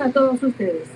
a todos ustedes.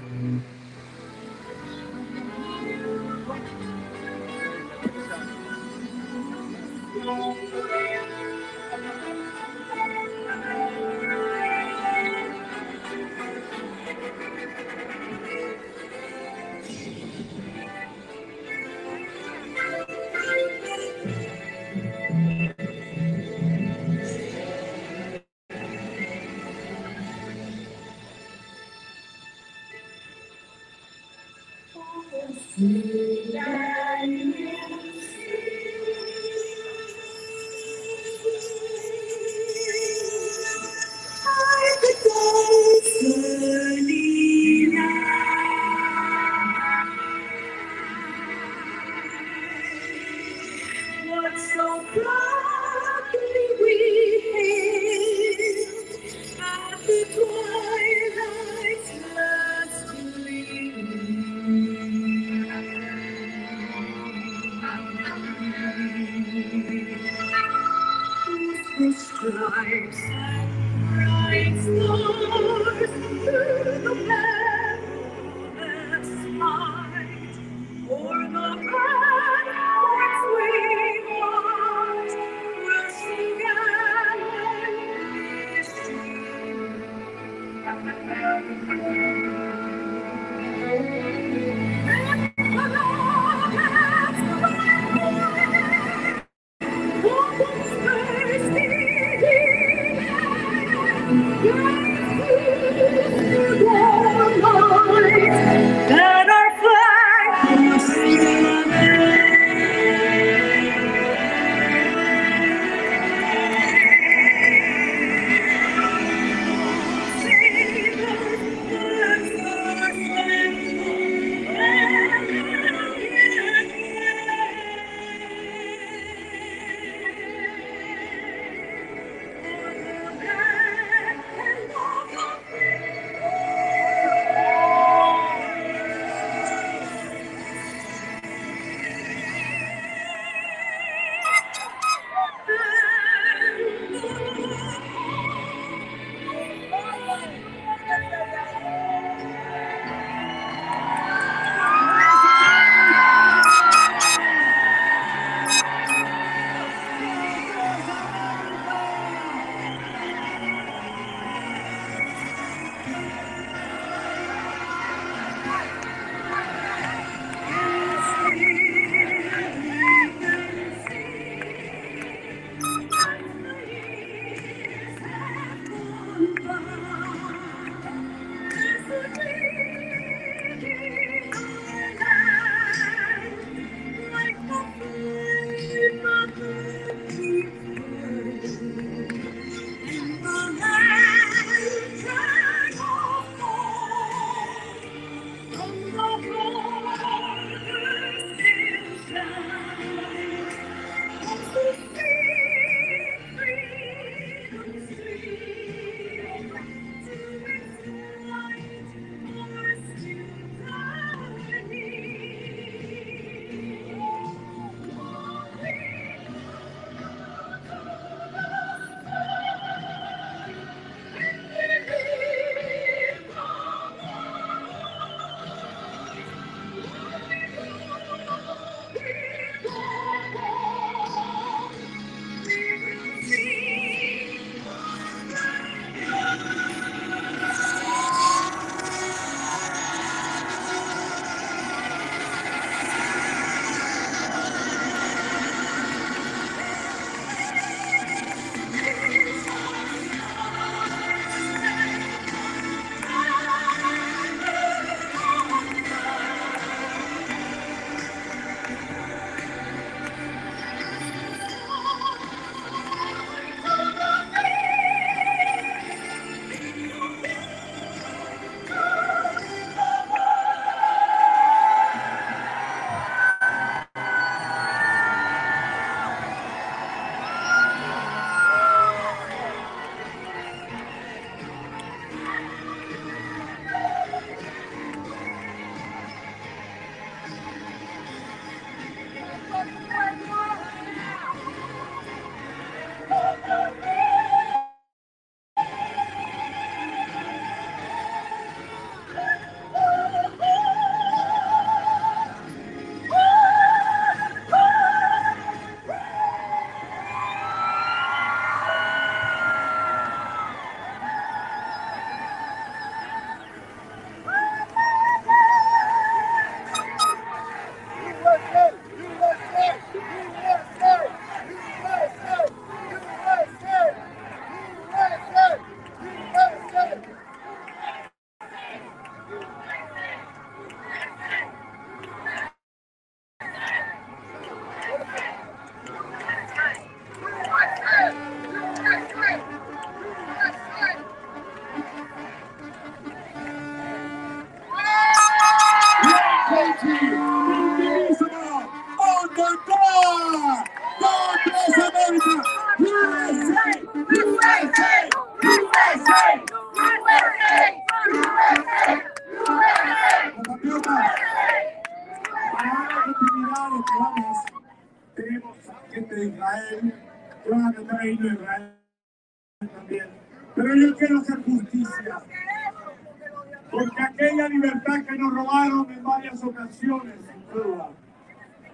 Que nos robaron en varias ocasiones en Cuba,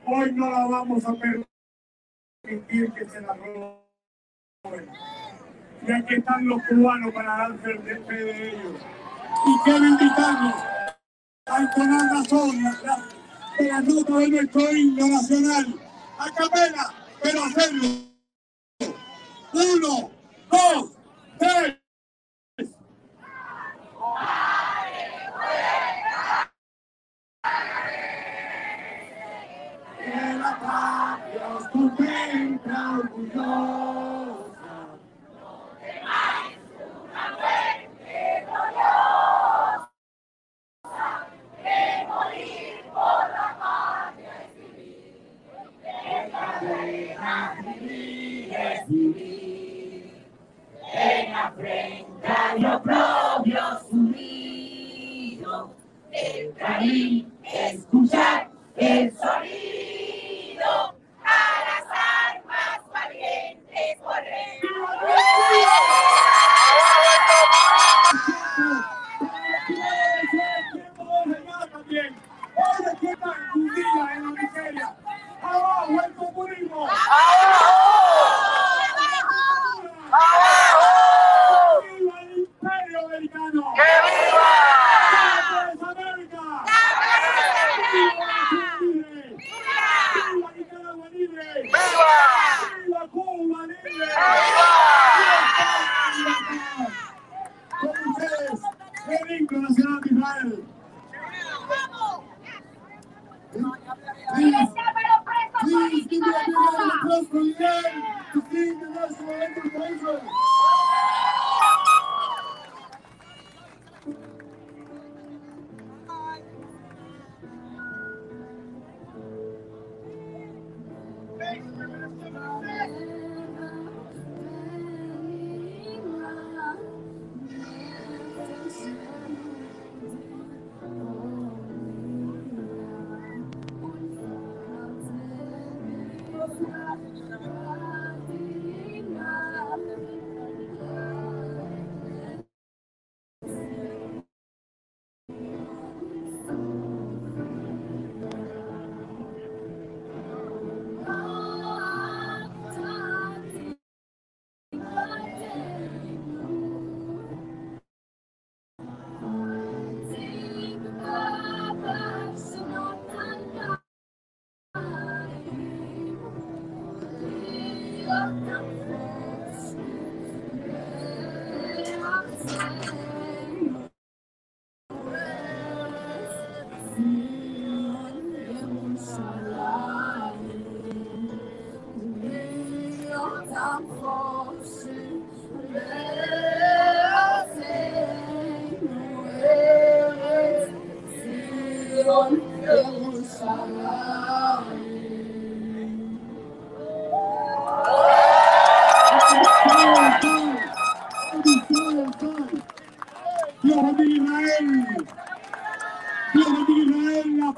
hoy no la vamos a permitir que se la roben. Y aquí están los cubanos para dar fe de ellos. Y quiero invitarlos a entonar razón de la nota de nuestro himno nacional. A capela, pero hacerlo. Uno, dos, tres. Amen.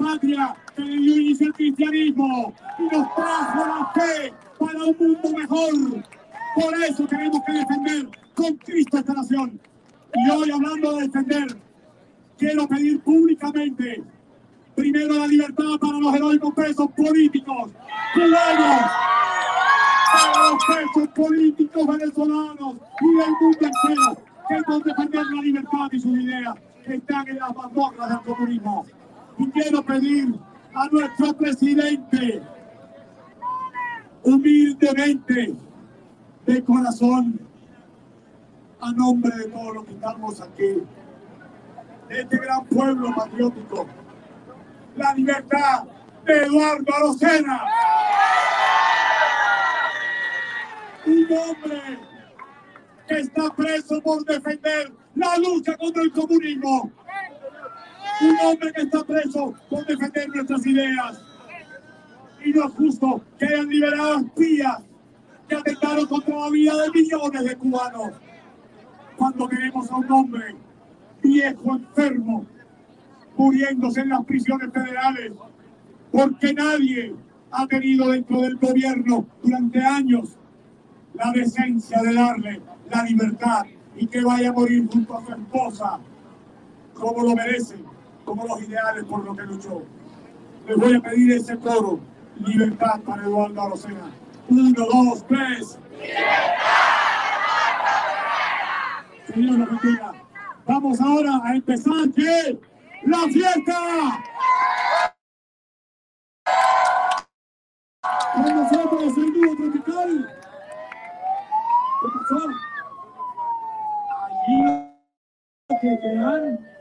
Patria que le dio inicio al cristianismo y nos trajo la fe para un mundo mejor. Por eso tenemos que defender con Cristo esta nación. Y hoy hablando de defender, quiero pedir públicamente, primero la libertad para los heroicos presos políticos cubanos, para los presos políticos venezolanos y del mundo entero, que por defender la libertad y sus ideas están en las mazmorras del comunismo. Y quiero pedir a nuestro presidente, humildemente, de corazón, a nombre de todos los que estamos aquí, de este gran pueblo patriótico, la libertad de Eduardo Arocena. Un hombre que está preso por defender la lucha contra el comunismo. Un hombre que está preso por defender nuestras ideas. Y no es justo que hayan liberado espías que atentaron contra la vida de millones de cubanos. Cuando queremos a un hombre viejo, enfermo, muriéndose en las prisiones federales, porque nadie ha tenido dentro del gobierno durante años la decencia de darle la libertad y que vaya a morir junto a su esposa como lo merece, como los ideales por lo que luchó. Les voy a pedir ese coro, libertad para Eduardo Arocena. Uno, dos, tres. Señor, lo bendiga. Vamos ahora a empezar la fiesta. Con nosotros el dúo tropical. ¿Qué pasó? Allí que quedan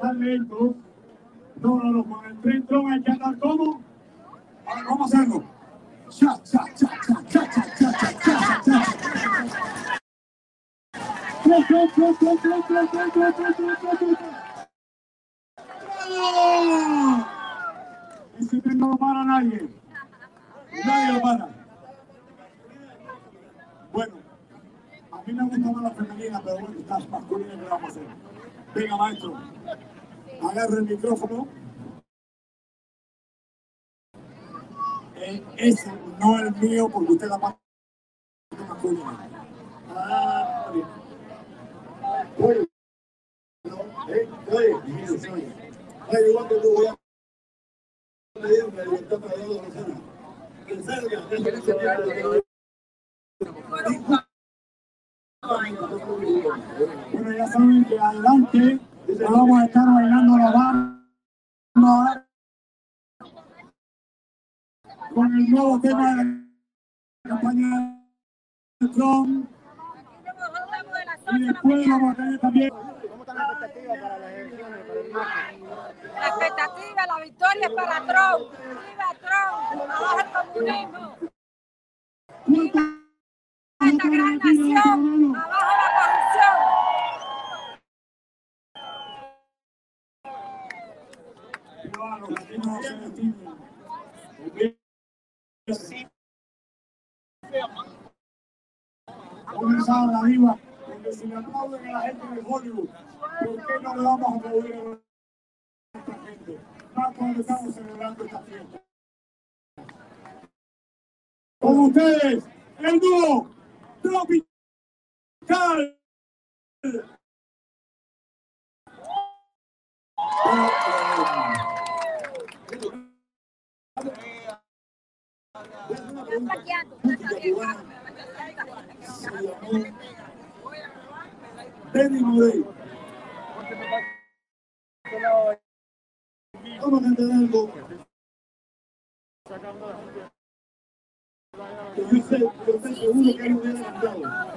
están lentos. No, no, no, con el tren tron hay que andar como. Ahora vamos a hacerlo. Cha, cha, cha, cha, cha, cha, cha, cha, cha, cha. Ese tren no lo para nadie. Nadie lo para. Bueno, a mí me gusta más la femenina, pero bueno, está masculina que vamos a hacer. Venga, maestro. Agarra el micrófono. Eh, ese no es el mío porque usted la parte masculina. Ah, bien. Oye, no, eh, oye, mire, oye. Oye, igual que tú voy a pedir la libertad para Dios de Rosana. Que salga, que se le Ya saben que adelante vamos a estar bailando la banda con el nuevo tema de la campaña de Trump. Y después vamos a tener también La expectativa, la victoria es para Trump. ¡Viva Trump! ¡Abajo el comunismo! ¡Esta gran nación! ¡Abajo la Comenzaba la diva, donde se le aplauden a la gente de Hollywood. ¿Por qué no le vamos a aplaudir a esta gente? Más cuando estamos celebrando esta fiesta. Con ustedes, el dúo Tropical. Benny. Vamos a cantar algo. Yo sé, yo seguro que hubiera cantado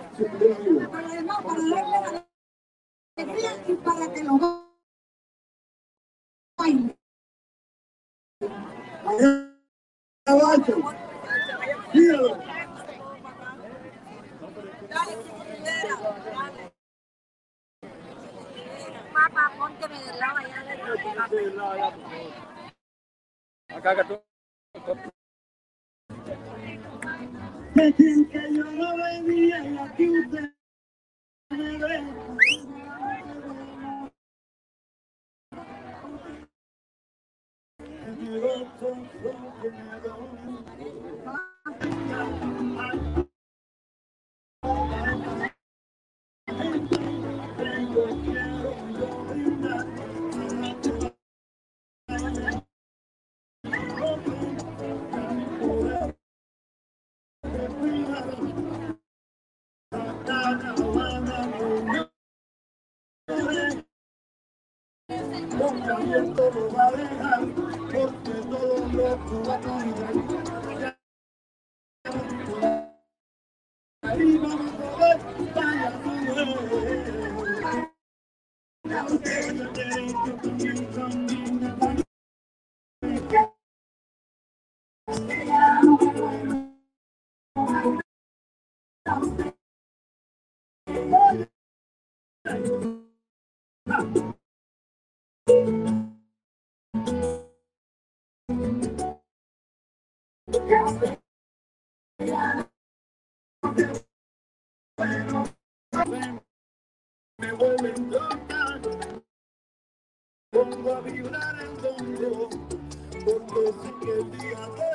caga tú. Decían que yo no bebía y aquí me. Abierto lo va Dios, que día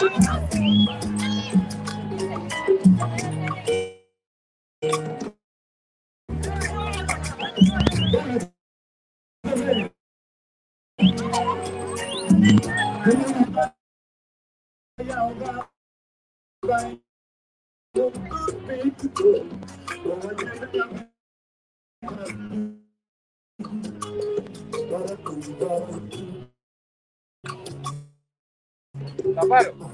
La Alvaro.